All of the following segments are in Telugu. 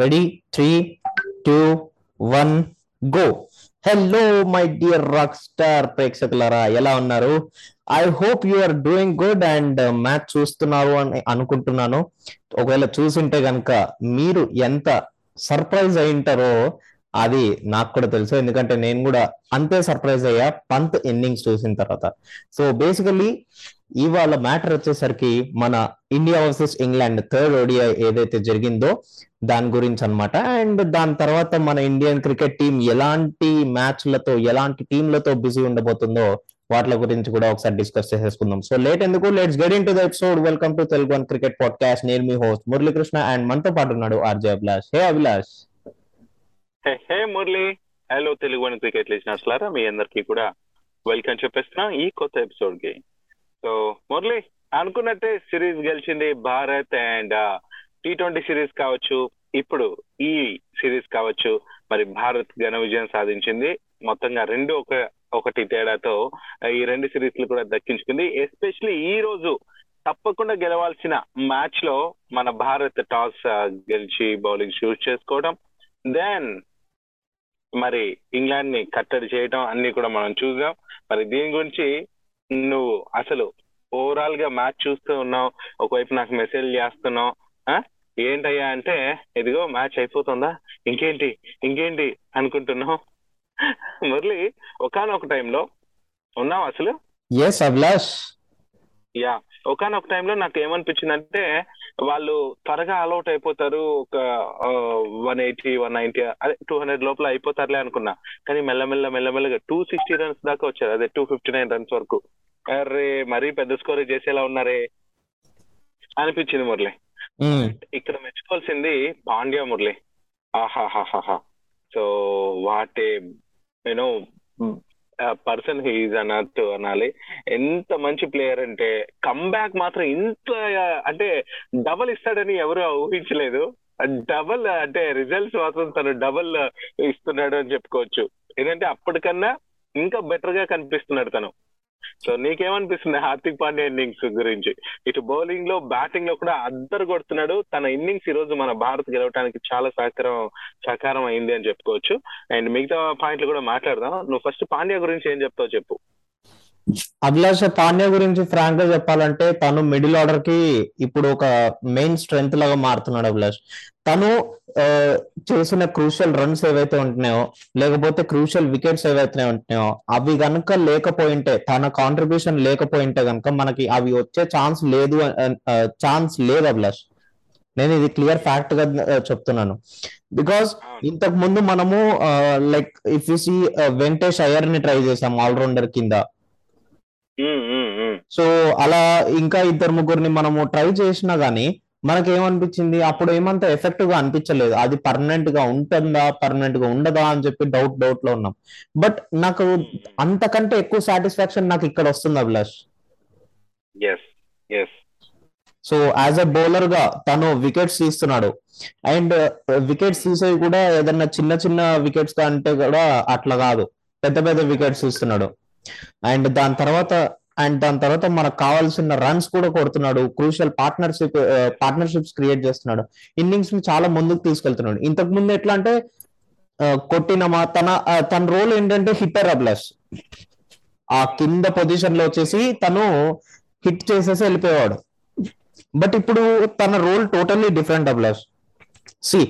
Ready three two one go hello my dear rock star ప్రేక్షకులారా ఎలా ఉన్నారు? I hope you are doing good and match చూస్తున్నారు అని అనుకుంటున్నాను. ఒకవేళ చూసుంటే కనుక మీరు ఎంత సర్ప్రైజ్ అయి ఉంటారో అది నాకు కూడా తెలుసు. ఎందుకంటే నేను కూడా అంతే సర్ప్రైజ్ అయ్యా పంత్ ఇన్నింగ్స్ చూసిన తర్వాత. సో బేసికలీ ఇవాళ మ్యాటర్ వచ్చేసరికి మన India versus England third ODI ఏదైతే జరిగిందో దాని గురించి అనమాట అండ్ దాని తర్వాత మన ఇండియన్ క్రికెట్ టీం ఎలాంటి మ్యాచ్లతో ఎలాంటి టీంలతో బిజీ ఉండబోతుందో వాటి గురించి కూడా ఒకసారి డిస్కస్ చేసేసుకుందాం. సో లేట్ ఎందుకు? Let's get into the episode welcome to Telugu one cricket podcast నేను మీ హోస్ట్ మురళీకృష్ణ అండ్ మనతో పాటు ఉన్నాడు RJ Abhilash. Hey Abhilash. Hey hey Murali. Hello Telugu one cricket లిజనర్స్లారా మీ అందరికీ కూడా వెల్కమ్ చెప్పేస్తున్నా ఈ కొత్త ఎపిసోడ్కి. సో మురళి అనుకున్నట్టే సిరీస్ గెలిచింది Bharat and T twenty series కావచ్చు ఇప్పుడు ఈ సిరీస్ కావచ్చు మరి భారత్ ఘన విజయం సాధించింది. మొత్తంగా రెండు ఒక ఒకటి తేడాతో ఈ రెండు సిరీస్లు కూడా దక్కించుకుంది. ఎస్పెషలీ ఈ రోజు తప్పకుండా గెలవాల్సిన మ్యాచ్లో మన భారత్ టాస్ గెలిచి బౌలింగ్ షూట్ చేసుకోవడం. దెన్ మరి ఇంగ్లాండ్ని కట్టడి చేయడం అన్ని కూడా మనం చూసాం మరి దీని గురించి నువ్వు అసలు ఓవరాల్గా మ్యాచ్ చూస్తూ ఉన్నావు. ఒకవైపు నాకు మెసేజ్ చేస్తున్నావు. ఏంటయ్యా అంటే ఇదిగో మ్యాచ్ అయిపోతుందా? ఇంకేంటి? ఇంకేంటి అనుకుంటున్నావు? మురళి ఒకనొక టైంలో ఉన్నావు అసలు? ఎస్ అభిలాష్. యా ఒకనొక టైంలో నాకు ఏమనిపించింది అంటే వాళ్ళు త్వరగా అలౌట్ అయిపోతారు ఒక వన్ ఎయిటీ వన్ నైన్టీ అదే టూ హండ్రెడ్ లోపల అయిపోతారులే అనుకున్నా. కానీ మెల్లమెల్ల మెల్లమెల్లగా టూ సిక్స్టీ రన్స్ దాకా వచ్చారు. అదే టూ ఫిఫ్టీ నైన్ రన్స్ వరకు. అరే మరీ పెద్ద స్కోర్ చేసేలా ఉన్నారే? అనిపించింది మురళి. ఇక్కడ మెచ్చుకోవాల్సింది పాండ్యా మురళి. ఆహాహాహా so what a you know person he's అన్నట్టు అనాలి. ఎంత మంచి ప్లేయర్ అంటే కమ్బ్యాక్ మాత్రం ఇంత అంటే డబల్ ఇస్తాడని ఎవరు ఊహించలేదు. డబల్ అంటే రిజల్ట్స్ మాత్రం తను డబల్ ఇస్తున్నాడు అని చెప్పుకోవచ్చు. ఎందుకంటే అప్పటికన్నా ఇంకా బెటర్గా కనిపిస్తున్నాడు తను. సో నీకేమనిపిస్తుంది హార్దిక్ పాండ్యా ఇన్నింగ్స్ గురించి? ఇటు బౌలింగ్లో బ్యాటింగ్లో కూడా అద్దరు కొడుతున్నాడు. తన ఇన్నింగ్స్ ఈ రోజు మన భారత్ గెలవడానికి చాలా సహకారం సహకారం అయింది అని చెప్పుకోవచ్చు. అండ్ మిగతా పాయింట్లు కూడా మాట్లాడదాం. నువ్వు ఫస్ట్ పాండ్యా గురించి ఏం చెప్తావు చెప్పు. అభిలాష పాండ్యా గురించి ఫ్రాంక్గా చెప్పాలంటే తను మిడిల్ ఆర్డర్కి ఇప్పుడు ఒక మెయిన్ స్ట్రెంగ్త్ లాగా మారుతున్నాడు అభిలాష్. తను చేసిన క్రూషియల్ రన్స్ ఏవైతే ఉంటున్నాయో లేకపోతే క్రూషియల్ వికెట్స్ ఏవైతే ఉంటున్నాయో అవి గనుక లేకపోయింటే తన కాంట్రిబ్యూషన్ లేకపోయింటే గనుక మనకి అవి వచ్చే ఛాన్స్ లేదు ఛాన్స్ లేదు అభిలాష్. నేను ఇది క్లియర్ ఫ్యాక్ట్గా చెప్తున్నాను. బికాస్ ఇంతకు ముందు మనము like if you see Venkatesh అయ్యర్ని try చేసాం ఆల్రౌండర్ కింద. సో అలా ఇంకా ఇద్దరు ముగ్గురిని మనము ట్రై చేసినా గానీ మనకి ఏమనిపించింది అప్పుడు ఏమంత ఎఫెక్టివ్గా అనిపించలేదు. అది పర్మనెంట్గా ఉంటుందా? పర్మనెంట్గా ఉండదా? అని చెప్పి డౌట్ డౌట్లో ఉన్నాం. బట్ నాకు అంతకంటే ఎక్కువ సాటిస్ఫాక్షన్ నాకు ఇక్కడ వస్తుంది అభిలాష్. సో యాజ్ ఎ బౌలర్గా తను వికెట్స్ తీస్తున్నాడు. అండ్ వికెట్స్ తీసేవి కూడా ఏదన్నా చిన్న చిన్న వికెట్స్ అంటే కూడా అట్లా కాదు. పెద్ద పెద్ద వికెట్స్ తీస్తున్నాడు. అండ్ దాని తర్వాత అండ్ దాని తర్వాత మనకు కావాల్సిన రన్స్ కూడా కొడుతున్నాడు. క్రూషియల్ పార్ట్నర్షిప్ పార్ట్నర్షిప్స్ క్రియేట్ చేస్తున్నాడు. ఇన్నింగ్స్ని చాలా ముందుకు తీసుకెళ్తున్నాడు. ఇంతకు ముందు ఎట్లా అంటే కొట్టినమా తన తన రోల్ ఏంటంటే హిట్టర్ అబ్లస్ ఆ కింద పొజిషన్లో వచ్చేసి తను హిట్ చేసేసి వెళ్ళిపోయేవాడు. బట్ ఇప్పుడు తన role totally different Abhilash see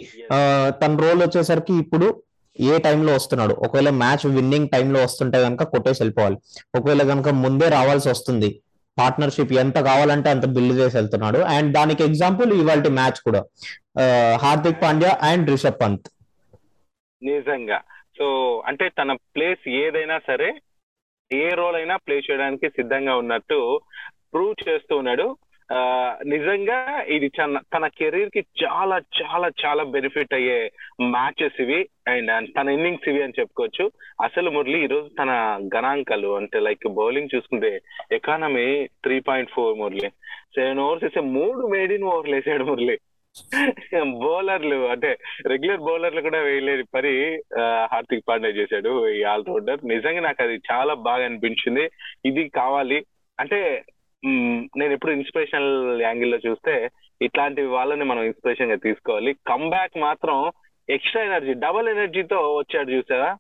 తన రోల్ వచ్చేసరికి ఇప్పుడు ఏ టైంలో వస్తున్నాడు? ఒకవేళ మ్యాచ్ విన్నింగ్ టైంలో వస్తుంటే కనుక కొట్టేసి వెళ్ళిపోవాలి. ఒకవేళ కనుక ముందే రావాల్సి వస్తుంది. పార్ట్నర్షిప్ ఎంత కావాలంటే అంత బిల్డ్ చేసి వెళ్తున్నాడు. అండ్ దానికి ఎగ్జాంపుల్ ఇవాళ మ్యాచ్ కూడా. హార్దిక్ పాండ్యా అండ్ రిషబ్ పంత్. నిజంగా. సో అంటే తన ప్లేస్ ఏదైనా సరే ఏ రోల్ అయినా ప్లే చేయడానికి సిద్ధంగా ఉన్నట్టు ప్రూవ్ చేస్తూ ఉన్నాడు. నిజంగా ఇది తన కెరీర్కి చాలా చాలా చాలా బెనిఫిట్ అయ్యే మ్యాచెస్ ఇవి. అండ్ తన ఇన్నింగ్స్ ఇవి అని చెప్పుకోవచ్చు. అసలు మురళి ఈ రోజు తన గణాంకాలు అంటే లైక్ బౌలింగ్ చూసుకుంటే economy three point four Murali. Seven overs వేసే మూడు మేడిన్ ఓవర్లు వేసాడు మురళి. బౌలర్లు అంటే రెగ్యులర్ బౌలర్లు కూడా వేయలేని పని హార్దిక్ పాండే చేశాడు ఈ ఆల్రౌండర్ నిజంగా నాకు అది చాలా బాగా అనిపించింది. ఇది కావాలి. అంటే నేను ఎప్పుడు ఇన్స్పిరేషనల్ యాంగిల్లో చూస్తే ఇట్లాంటి వాళ్ళని మనం ఇన్స్పిరేషన్గా తీసుకోవాలి. కమ్బ్యాక్ మాత్రం ఎక్స్ట్రా ఎనర్జీ డబుల్ ఎనర్జీతో వచ్చాడు చూసారా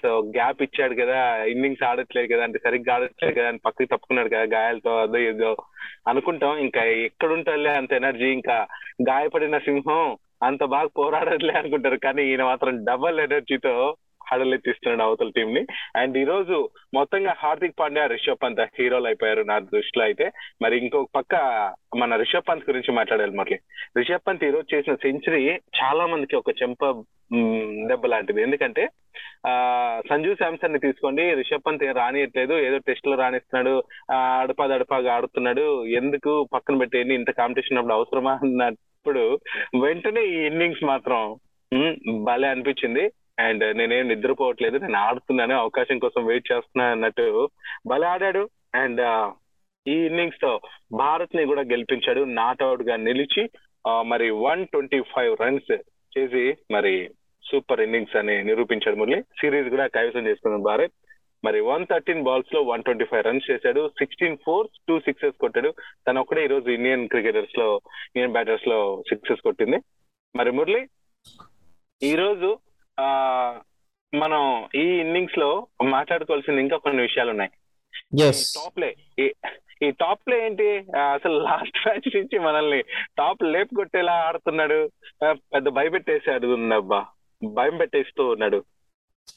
సో గ్యాప్ ఇచ్చాడు కదా ఇన్నింగ్స్ ఆడట్లేదు కదా అంటే సరిగ్గా ఆడట్లేదు కదా అని పక్కకి తప్పుకున్నాడు కదా గాయాలతో అదో ఏదో అనుకుంటాం. ఇంకా ఎక్కడుంటాలే అంత ఎనర్జీ ఇంకా గాయపడిన సింహం అంత బాగా పోరాడట్లే అనుకుంటారు. కానీ ఈయన మాత్రం డబల్ ఎనర్జీతో హడలెత్తిస్తున్నాడు అవతల టీం ని. అండ్ ఈ రోజు మొత్తంగా హార్దిక్ పాండ్యా రిషబ్ పంత్ హీరోలు అయిపోయారు నా దృష్టిలో అయితే. మరి ఇంకొక పక్క మన రిషబ్ పంత్ గురించి మాట్లాడాలి మరి రిషబ్ పంత్ ఈ రోజు చేసిన సెంచరీ చాలా మందికి ఒక చెంప దెబ్బ లాంటిది. ఎందుకంటే ఆ సంజు శాంసన్ని తీసుకోండి రిషబ్ పంత్ ఏం రానియట్లేదు ఏదో టెస్ట్లో రాణిస్తున్నాడు ఆ, అడపాదడపాగా ఆడుతున్నాడు ఎందుకు పక్కన పెట్టేయండి ఇంత కాంపిటీషన్ అప్పుడు అవసరమా? అన్నప్పుడు వెంటనే ఈ ఇన్నింగ్స్ మాత్రం భలే అనిపించింది. అండ్ నేనేం నిద్రపోవట్లేదు నేను ఆడుతున్నాను అవకాశం కోసం వెయిట్ చేస్తున్నా అన్నట్టు భలే ఆడాడు. అండ్ ఈ ఇన్నింగ్స్తో భారత్ని కూడా గెలిపించాడు. నాట్ అవుట్గా నిలిచి మరి వన్ ట్వంటీ ఫైవ్ రన్స్ చేసి మరి సూపర్ ఇన్నింగ్స్ అని నిరూపించాడు మురళి. సిరీస్ కూడా కైవసం చేసుకుంది భారత్. మరి వన్ థర్టీన్ బాల్స్లో వన్ ట్వంటీ ఫైవ్ రన్స్ చేశాడు. సిక్స్టీన్ ఫోర్స్ టూ సిక్సెస్ కొట్టాడు. తను ఒక్కడే ఈ రోజు ఇండియన్ క్రికెటర్స్లో ఇండియన్ బ్యాటర్స్లో సిక్సెస్ కొట్టింది. మరి మురళి ఈ రోజు మనం ఈ ఇన్నింగ్స్లో మాట్లాడుకోవాల్సింది ఇంకా కొన్ని విషయాలు ఉన్నాయి టాప్ ప్లే ఈ టాప్ ప్లే ఏంటి? అసలు లాస్ట్ మ్యాచ్ నుంచి మనల్ని టాప్ లేపు కొట్టేలా ఆడుతున్నాడు పెద్ద భయపెట్టేసాడు అబ్బా భయం పెట్టేస్తూ ఉన్నాడు.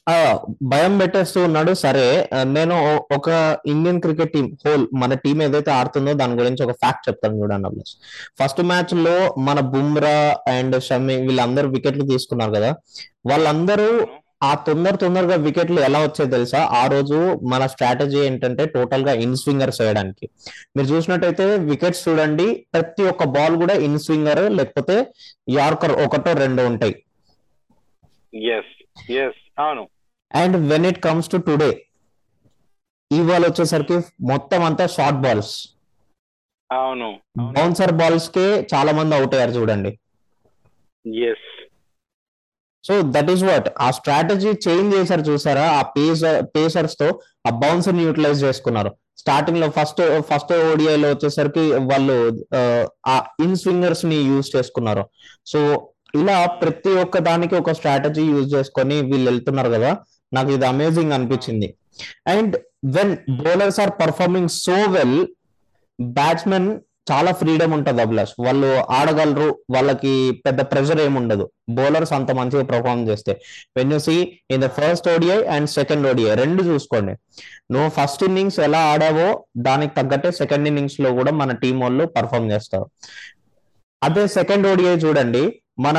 ఆ, భయం పెట్టేస్తూ ఉన్నాడు. సరే నేను ఒక ఇండియన్ క్రికెట్ టీం హోల్ మన టీం ఏదైతే ఆడుతుందో దాని గురించి ఒక ఫ్యాక్ట్ చెప్తాను చూడండి అభిలాష్. ఫస్ట్ మ్యాచ్లో మన బుమ్రా అండ్ షమి వీళ్ళందరూ వికెట్లు తీసుకున్నారు కదా. వాళ్ళందరూ ఆ తొందర తొందరగా వికెట్లు ఎలా వచ్చాయి తెలుసా? ఆ రోజు మన స్ట్రాటజీ ఏంటంటే టోటల్గా ఇన్ స్వింగర్స్ వేయడానికి మీరు చూసినట్టయితే వికెట్స్ చూడండి ప్రతి ఒక్క బాల్ కూడా ఇన్ స్వింగర్ లేకపోతే యార్కర్ ఒకటో రెండు ఉంటాయి. అవును. And when it comes to today ఈ బాల్ వచ్చేసరికి మొత్తం అంతా షార్ట్ బాల్స్ అవును. బౌన్సర్ బాల్స్ కే చాలా మంది అవుట్ అయ్యారు చూడండి. Yes so that is what ఆ స్ట్రాటజీ చేంజ్ చేశారు చూసారా? ఆ పేసర్ పేసర్స్తో ఆ బౌన్సర్ని యూటిలైజ్ చేసుకున్నారు. స్టార్టింగ్లో ఫస్ట్ ఫస్ట్ ఓడిఐలో వచ్చేసరికి వాళ్ళు ఆ, ఆ ఇన్ స్వింగర్స్ని యూజ్ చేసుకున్నారు. సో ఇలా ప్రతి ఒక్క దానికి ఒక స్ట్రాటజీ యూజ్ చేసుకొని వీళ్ళు వెళ్తున్నారు కదా నాకు ఇది అమేజింగ్ అనిపించింది. And when bowlers are performing so well batsmen చాలా ఫ్రీడమ్ ఉంటుంది అభిలాష్. వాళ్ళు ఆడగలరు వాళ్ళకి పెద్ద ప్రెషర్ ఏమి ఉండదు. బౌలర్స్ అంత మంచిగా పర్ఫార్మ్ చేస్తే. When you see in the first ODI and second ODI రెండు చూసుకోండి. నువ్వు ఫస్ట్ ఇన్నింగ్స్ ఎలా ఆడావో దానికి తగ్గట్టే సెకండ్ ఇన్నింగ్స్లో కూడా మన టీం వాళ్ళు పర్ఫార్మ్ చేస్తారు. అదే సెకండ్ ఓడిఐ చూడండి. మన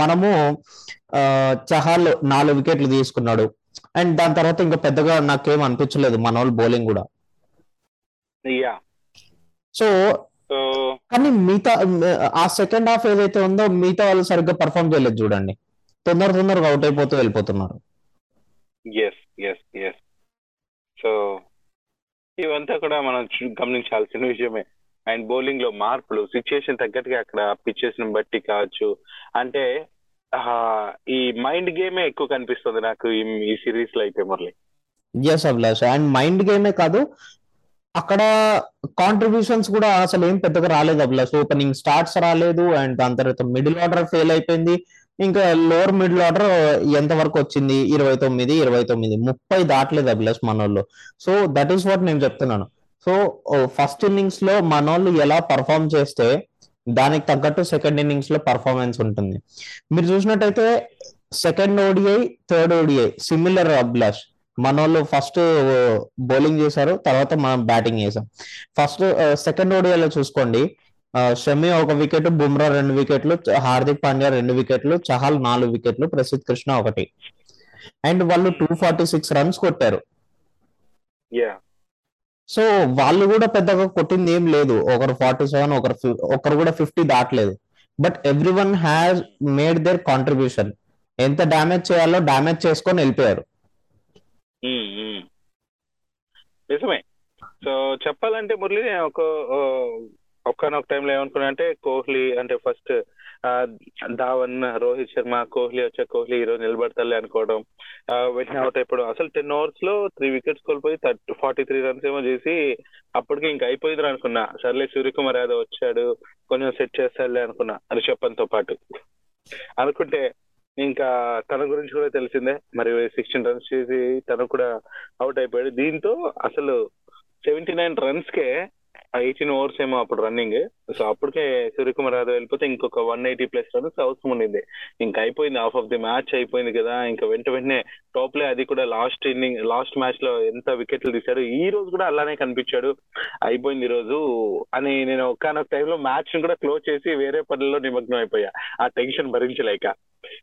మనము చహాల్ నాలుగు వికెట్లు తీసుకున్నాడు. అండ్ దాని తర్వాత ఇంకా పెద్దగా నాకేం అనిపించలేదు మన వాళ్ళు బౌలింగ్ కూడా. సో కానీ మిగతా ఆ సెకండ్ హాఫ్ ఏదైతే ఉందో మిగతా వాళ్ళు సరిగ్గా పర్ఫామ్ చేయలేదు చూడండి. తొందర తొందరగా అవుట్ అయిపోతూ వెళ్ళిపోతున్నారు. ఎస్ ఎస్ ఎస్ సో ఇవంతా కూడా మనం గమనించాల్సిన విషయమే. అండ్ బౌలింగ్లో మార్పులు సిచ్యుయేషన్ తగ్గట్టుగా అక్కడ పిచ్చెస్ని బట్టి కావచ్చు. అంటే ఈ మైండ్ గేమే ఎక్కువ కనిపిస్తుంది నాకు ఈ ఈ సిరీస్లో అయితే Murali. Yes Abhilash. And mind గేమే కాదు అక్కడ కాంట్రిబ్యూషన్స్ కూడా అసలు ఏం పెద్దగా రాలేదు అభిలాష్. ఓపెనింగ్ స్టార్ట్స్ రాలేదు అండ్ దాని తర్వాత మిడిల్ ఆర్డర్ ఫెయిల్ అయిపోయింది. ఇంకా లోవర్ మిడిల్ ఆర్డర్ ఎంత వరకు వచ్చింది? ఇరవై తొమ్మిది ఇరవై తొమ్మిది. ముప్పై దాటలేదు అభిలాష్ మనోళ్ళు. సో దట్ ఈస్ వాట్ నేను చెప్తున్నాను. సో ఫస్ట్ ఇన్నింగ్స్లో మనోళ్ళు ఎలా పర్ఫామ్ చేస్తే దానికి తగ్గట్టు సెకండ్ ఇన్నింగ్స్లో పర్ఫార్మెన్స్ ఉంటుంది. మీరు చూసినట్టయితే second ODI third ODI similar Abhilash. మనోళ్ళు ఫస్ట్ బౌలింగ్ చేశారు తర్వాత మనం బ్యాటింగ్ చేసాం ఫస్ట్ సెకండ్ ఓడిఐలో చూసుకోండి. షమి ఒక వికెట్ బుమ్రా రెండు వికెట్లు హార్దిక్ పాండ్యా రెండు వికెట్లు చహల్ నాలుగు వికెట్లు ప్రసిద్ధ్ కృష్ణ ఒకటి. అండ్ వాళ్ళు టూ ఫార్టీ సిక్స్ రన్స్ కొట్టారు సో వాళ్ళు కూడా పెద్దగా కొట్టింది ఏం లేదు. ఒకరు ఫార్టీ సెవెన్ ఒకరు ఒకరు కూడా fifty దాటలేదు. But every one has made their contribution ఎంత డ్యామేజ్ చేయాలో డ్యామేజ్ చేసుకొని వెళ్ళిపోయారు. నిజమే. సో చెప్పాలంటే మురళి నేను ఒక ఒక్కనొక టైంలో ఏమనుకున్నా అంటే కోహ్లీ అంటే ఫస్ట్ ధావన్ రోహిత్ శర్మ కోహ్లీ వచ్చే కోహ్లీ ఈ రోజు నిలబడతాలే అనుకోవడం. ఆ, అవుట్ అయిపోవడం అసలు టెన్ ఓవర్స్లో త్రీ వికెట్స్ కోల్పోయి థర్టీ ఫార్టీ త్రీ రన్స్ ఏమో చేసి అప్పటికి ఇంకా అయిపోయింది అనుకున్నా. సర్లే సూర్యకుమార్ యాదవ్ వచ్చాడు కొంచెం సెట్ చేస్తాడులే అనుకున్నా రిషబ్ పంత్తో పాటు. అనుకుంటే ఇంకా తన గురించి కూడా తెలిసిందే. మరి సిక్స్టీన్ రన్స్ చేసి తను కూడా అవుట్ అయిపోయాడు. దీంతో అసలు సెవెంటీ నైన్ రన్స్ కే ఎయిటీన్ ఓవర్స్ ఏమో అప్పుడు రన్నింగ్ సో అప్పటికే సూర్యకుమార్ యాదవ్ వెళ్ళిపోతే ఇంకొక వన్ ఎయిటీ ప్లస్ రన్స్ అవసరం ఉండింది. ఇంకా అయిపోయింది హాఫ్ ఆఫ్ ది మ్యాచ్ అయిపోయింది కదా. ఇంకా వెంట వెంటనే టాప్ లే అది కూడా లాస్ట్ ఇన్నింగ్ లాస్ట్ మ్యాచ్లో ఎంత వికెట్లు తీశాడు ఈ రోజు కూడా అలానే కనిపించాడు. అయిపోయింది ఈ రోజు. అని నేను ఒకనొక టైంలో మ్యాచ్ని కూడా క్లోజ్ చేసి వేరే పనుల్లో నిమగ్నం అయిపోయా ఆ టెన్షన్ భరించలేక.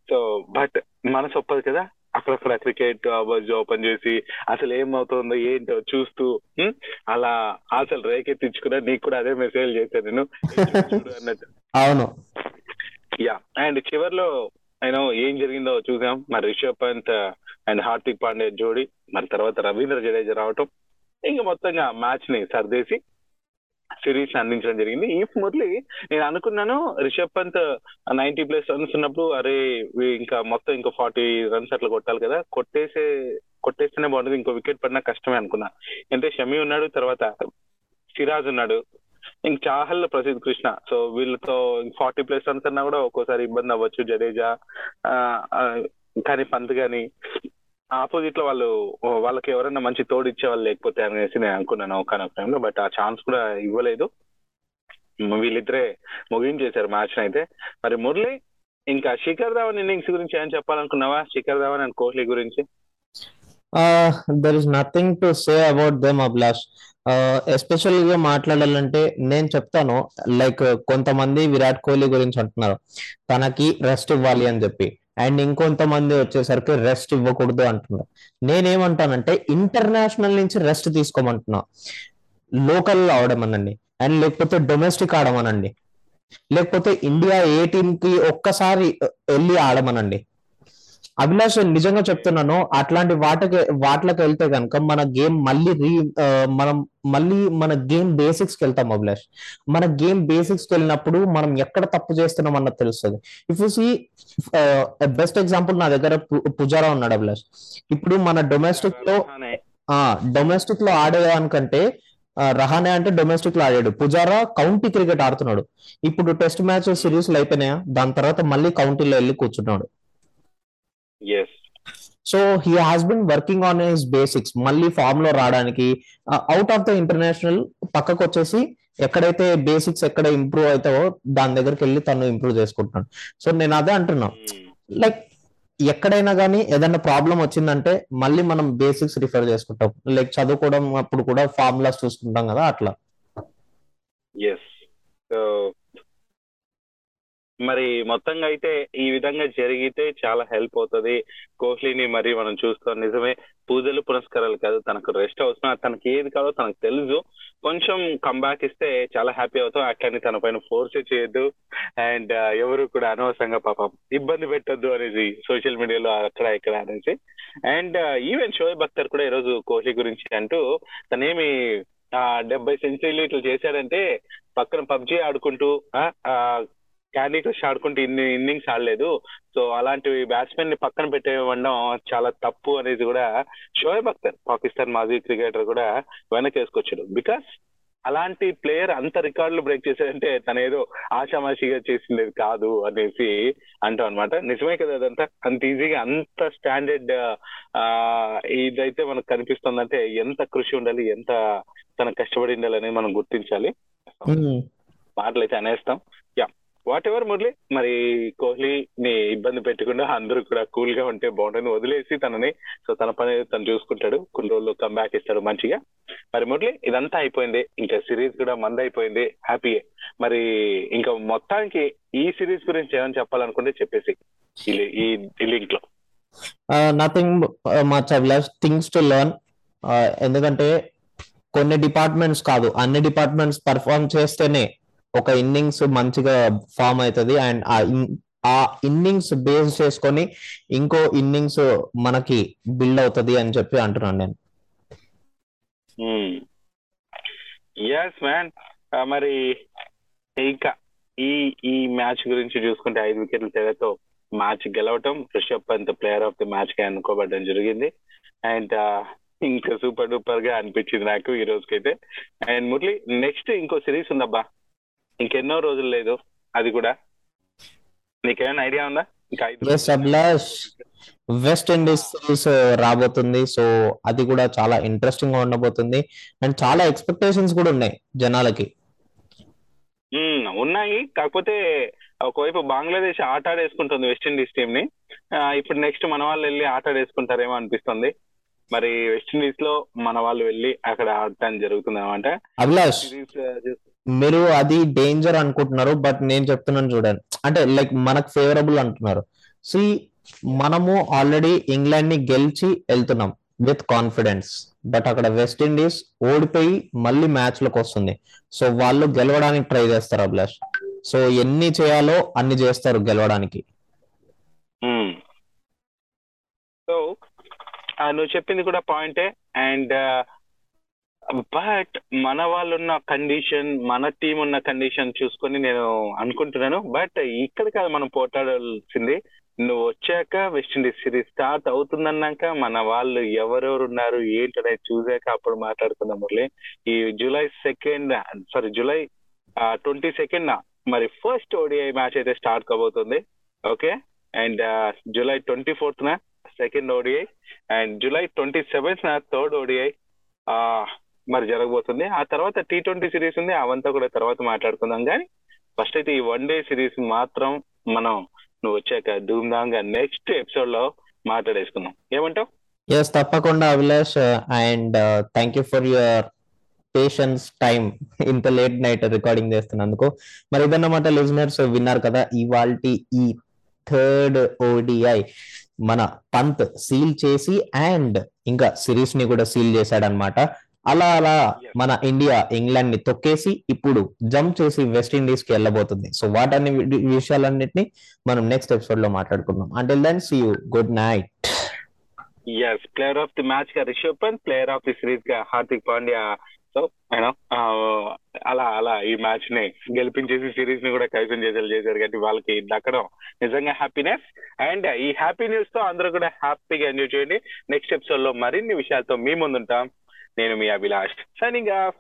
సో బట్ మనసు ఒప్పదు కదా. అక్కడక్కడ క్రికెట్ బజ్ ఓపెన్ చేసి అసలు ఏమవుతుందో ఏంటో చూస్తూ? అలా అసలు రేకెత్తించుకున్నా నీకు కూడా అదే మెసేజ్ చేశాను నేను. అన్నట్టు. అవును. యా అండ్ చివర్లో ఆయన ఏం జరిగిందో చూసాం. మరి రిషబ్ పంత్ అండ్ హార్దిక్ పాండే జోడి మరి తర్వాత రవీంద్ర జడేజా రావటం. ఇంకా మొత్తంగా మ్యాచ్ని సర్దేసి సిరీస్ అందించడం జరిగింది. ఈ మురళి నేను అనుకున్నాను Rishabh Pant ninety plus runs ఉన్నప్పుడు అరే ఇంకా మొత్తం ఇంకో ఫార్టీ రన్స్ అట్లా కొట్టాలి కదా కొట్టేసే కొట్టేస్తేనే బాగుంటుంది ఇంకో వికెట్ పడినా కష్టమే అనుకున్నా. అంటే షమి ఉన్నాడు తర్వాత సిరాజ్ ఉన్నాడు ఇంక చాహల్ ప్రసిద్ధ్ కృష్ణ. సో వీళ్ళతో ఫార్టీ ప్లస్ రన్స్ అన్నా కూడా ఒక్కోసారి ఇబ్బంది అవ్వచ్చు జడేజా ఆ, కానీ పంత్ కానీ ఆపోజిట్లో వాళ్ళు వాళ్ళకి ఎవరైనా మంచి తోడు ఇచ్చే వాళ్ళు లేకపోతే అనేసి నేను అనుకున్నాను ఒకనొక టైంలో బట్ ఆ ఛాన్స్ కూడా ఇవ్వలేదు. వీళ్ళిద్దరే ముగించేశారు మ్యాచ్ అయితే. మరి మురళి ఇంకా శిఖర్ ధావన్ ఇన్నింగ్స్ గురించి ఏం చెప్పాలనుకున్నావా? శిఖర్ ధావన్ అండ్ కోహ్లీ గురించి. There is nothing to say about them Abhilash. ఎస్పెషల్గా మాట్లాడాలంటే నేను చెప్తాను లైక్ కొంతమంది విరాట్ కోహ్లీ గురించి అంటున్నారు. తనకి రెస్ట్ ఇవ్వాలి అని చెప్పి. అండ్ ఇంకొంతమంది వచ్చేసరికి రెస్ట్ ఇవ్వకూడదు అంటున్నారు నేనేమంటానంటే ఇంటర్నేషనల్ నుంచి రెస్ట్ తీసుకోమంటున్నా. లోకల్ ఆడమనండి. అండ్ లేకపోతే డొమెస్టిక్ ఆడమనండి. లేకపోతే ఇండియా ఏ టీం కి ఒక్కసారి వెళ్ళి ఆడమనండి. అభిలాష్ నిజంగా చెప్తున్నాను అట్లాంటి వాటికి వాటిలోకి వెళ్తే కనుక మన గేమ్ మళ్ళీ రీ మనం మళ్ళీ మన గేమ్ బేసిక్స్కి వెళ్తాం అభిలాష్. మన గేమ్ బేసిక్స్ వెళ్ళినప్పుడు మనం ఎక్కడ తప్పు చేస్తున్నాం అన్నది తెలుస్తుంది. If you see best example నా దగ్గర పుజారా ఉన్నాడు అభిలాష్. ఇప్పుడు మన డొమెస్టిక్లో ఆ డొమెస్టిక్లో ఆడేదానికంటే రహానే అంటే డొమెస్టిక్లో ఆడాడు. పుజారా కౌంటీ క్రికెట్ ఆడుతున్నాడు. ఇప్పుడు టెస్ట్ మ్యాచ్ సిరీస్లో అయిపోయినాయా? దాని తర్వాత మళ్ళీ కౌంటీలో వెళ్ళి కూర్చున్నాడు. So he has been working on his basics మళ్ళీ ఫామ్లో రావడానికి అవుట్ ఆఫ్ ద ఇంటర్నేషనల్ పక్కకు వచ్చేసి ఎక్కడైతే బేసిక్స్ ఎక్కడ ఇంప్రూవ్ అవుతావో దాని దగ్గరికి వెళ్ళి తను ఇంప్రూవ్ చేసుకుంటున్నాడు. సో నేను అదే అంటున్నా. లైక్ ఎక్కడైనా కానీ ఏదైనా ప్రాబ్లం వచ్చిందంటే మళ్ళీ మనం బేసిక్స్ రిఫర్ చేసుకుంటాం. లైక్ చదువుకోవడం అప్పుడు కూడా ఫార్ములాస్ చూసుకుంటాం కదా అట్లా. ఎస్ మరి మొత్తంగా అయితే ఈ విధంగా జరిగితే చాలా హెల్ప్ అవుతుంది. కోహ్లీని మరి మనం చూస్తాం. నిజమే పూజలు పురస్కారాలు కాదు. తనకు రెస్ట్ అవసరం తనకి ఏది కాదో తనకు తెలుసు. కొంచెం కంబ్యాక్ ఇస్తే చాలా హ్యాపీ అవుతాం. అట్లని తన పైన ఫోర్స్ చేయొద్దు. అండ్ uh, ఎవరు కూడా అనవసరంగా పాపం ఇబ్బంది పెట్టొద్దు అనేసి సోషల్ మీడియాలో అక్కడ ఇక్కడ అనేసి. And even uh, Shoaib Akhtar కూడా ఈరోజు కోహ్లీ గురించి అంటూ తనేమి ఆ డెబ్బై సెంచరీలు ఇట్లా చేశాడంటే పక్కన పబ్జీ ఆడుకుంటూ క్యాండీ క్రష్ ఆడుకుంటూ ఇన్ని ఇన్నింగ్స్ ఆడలేదు. సో అలాంటి బ్యాట్స్మెన్ని పక్కన పెట్టేయడం చాలా తప్పు అనేది కూడా షోయబ్ అఖ్తర్ పాకిస్తాన్ మాజీ క్రికెటర్ కూడా వెనకేసుకొచ్చాడు. బికాస్ అలాంటి ప్లేయర్ అంత రికార్డులు బ్రేక్ చేశాడంటే తన ఏదో ఆషామాషిగా చేసింది కాదు అనేసి అంటాం అనమాట నిజమే కదా అదంతా? అంత ఈజీగా అంత స్టాండర్డ్ ఇదైతే మనకు కనిపిస్తుందంటే ఎంత కృషి ఉండాలి ఎంత తన కష్టపడి ఉండాలి అనేది మనం గుర్తించాలి. మాటలైతే అనేస్తాం. యా. Whatever Murali. మరి కోహ్లీని ఇబ్బంది పెట్టకుండా అందరూ కూడా కూల్గా ఉంటే బాగుంటుంది వదిలేసి తనని సో తన పని తను చూసుకుంటాడు. కొన్ని రోజులు కంబ్యాక్ ఇస్తాడు మంచిగా. మరి మురళి ఇదంతా అయిపోయింది. ఇంకా సిరీస్ కూడా మంద అయిపోయింది. హ్యాపీయే మరి ఇంకా మొత్తానికి ఈ సిరీస్ గురించి ఏమైనా చెప్పాలనుకుంటే చెప్పేసి ఈ- లింక్లో. Nothing much Abhilash things to learn ఎందుకంటే కొన్ని డిపార్ట్మెంట్స్ కాదు. అన్ని డిపార్ట్మెంట్స్ పర్ఫామ్ చేస్తేనే ఒక ఇన్నింగ్స్ మంచిగా ఫామ్ అవుతుంది అండ్ ఆ ఆ ఇన్నింగ్స్ బేస్ చేసుకొని ఇంకో ఇన్నింగ్స్ మనకి బిల్డ్ అవుతుంది అని చెప్పి అంటున్నాను నేను. ఎస్ మ్యాన్ మరి ఇంకా ఈ ఈ మ్యాచ్ గురించి చూసుకుంటే ఐదు వికెట్ల తేడాతో మ్యాచ్ గెలవటం Rishabh Pant player of the మ్యాచ్గా అనుకోబడడం జరిగింది. అండ్ ఇంకా సూపర్ డూపర్గా అనిపించింది నాకు ఈ రోజుకైతే. అండ్ మురళి నెక్స్ట్ ఇంకో సిరీస్ ఉందబ్బా. ఇంకెన్నో రోజులు లేదు అది కూడా. నీకేమైనా ఐడియా ఉందా? ఇంకా వెస్ట్ ఇండీస్ సిరీస్ రాబోతుంది. సో అది కూడా చాలా ఇంట్రెస్టింగ్గా ఉండబోతుంది. అండ్ చాలా ఎక్స్పెక్టేషన్స్ కూడా ఉన్నాయి జనాలకి. ఉన్నాయి. కాకపోతే ఒకవైపు బంగ్లాదేశ్ ఆట ఆడేసుకుంటుంది వెస్టిండీస్ టీం ని. ఇప్పుడు నెక్స్ట్ మన వాళ్ళు వెళ్ళి ఆట ఆడేసుకుంటారేమో అనిపిస్తుంది. మరి వెస్టిండీస్లో మన వాళ్ళు వెళ్ళి అక్కడ ఆడటానికి జరుగుతుంది అనమాట అభిలాష్ మీరు అది డేంజర్ అనుకుంటున్నారు బట్ నేను చెప్తున్నాను చూడండి. అంటే లైక్ మనకు ఫేవరబుల్ అంటున్నారు. సి మనము ఆల్రెడీ ఇంగ్లాండ్ని గెలిచి వెళ్తున్నాం విత్ కాన్ఫిడెన్స్ బట్ అక్కడ వెస్ట్ ఇండీస్ ఓడిపోయి మళ్ళీ మ్యాచ్లోకి వస్తుంది. సో వాళ్ళు గెలవడానికి ట్రై చేస్తారు అభిలాష్. సో ఎన్ని చేయాలో అన్ని చేస్తారు గెలవడానికి. Hmm. సో నువ్వు చెప్పింది కూడా పాయింటే అండ్ బట్ మన వాళ్ళు ఉన్న కండిషన్ మన టీం ఉన్న కండిషన్ చూసుకొని నేను అనుకుంటున్నాను. బట్ ఇక్కడ కాదు మనం పోట్లాడాల్సింది. నువ్వు వచ్చాక వెస్టిండీస్ సిరీస్ స్టార్ట్ అవుతుందన్నాక మన వాళ్ళు ఎవరెవరు ఉన్నారు ఏంటనేది చూసాక అప్పుడు మాట్లాడుకుందాం మురళి. ఈ July second sorry July twenty second మరి ఫస్ట్ ఓడిఐ మ్యాచ్ అయితే స్టార్ట్ కాబోతుంది. Okay and July twenty fourth second ODI and July twenty seventh third ODI మరి జరగబోతుంది. ఆ తర్వాత టీ ట్వంటీ సిరీస్ ఉంది. అవంతా కూడా తర్వాత మాట్లాడుకుందాం. కానీ ఫస్ట్ అయితే ఈ వన్ డే సిరీస్ మాత్రం మనం నువ్వు వచ్చాక ధూమ్ ధామ్గా నెక్స్ట్ ఎపిసోడ్లో మాట్లాడేసుకుందాం. ఏమంటావు? ఎస్ తప్పకుండా Abhilash. And thank you for your patience time ఇంత లేట్ నైట్ రికార్డింగ్ చేస్తున్నందుకు. మరి ఇదన్నమాట లిజనర్స్ విన్నారు కదా ఇవాళ ఈ థర్డ్ ఓడిఐ మన పంత్ సీల్ చేసి అండ్ ఇంకా సిరీస్ని కూడా సీల్ చేశాడనమాట అలా అలా మన ఇండియా ఇంగ్లాండ్ని తొక్కేసి ఇప్పుడు జంప్ చేసి వెస్ట్ ఇండీస్కి వెళ్ళబోతుంది. సో వాటన్ని విషయాలన్నిటిని మనం నెక్స్ట్ ఎపిసోడ్లో మాట్లాడుకుందాం. Until then see you good night yes player of the మ్యాచ్గా Rishabh Pant player of the సిరీస్గా Hardik Pandya. So you know అలా అలా ఈ మ్యాచ్ని గెలిపించేసి సిరీస్ని కూడా కైసం చేసేలా చేశారు కాబట్టి వాళ్ళకి దక్కడం నిజంగా హ్యాపీనెస్ అండ్ ఈ హ్యాపీ న్యూస్తో అందరూ కూడా హ్యాపీగా ఎంజాయ్ చేయండి. నెక్స్ట్ ఎపిసోడ్లో మరిన్ని విషయాలతో మీ ముందుంటాం. నేను మీ అభిలాష్ సైనింగ్ ఆఫ్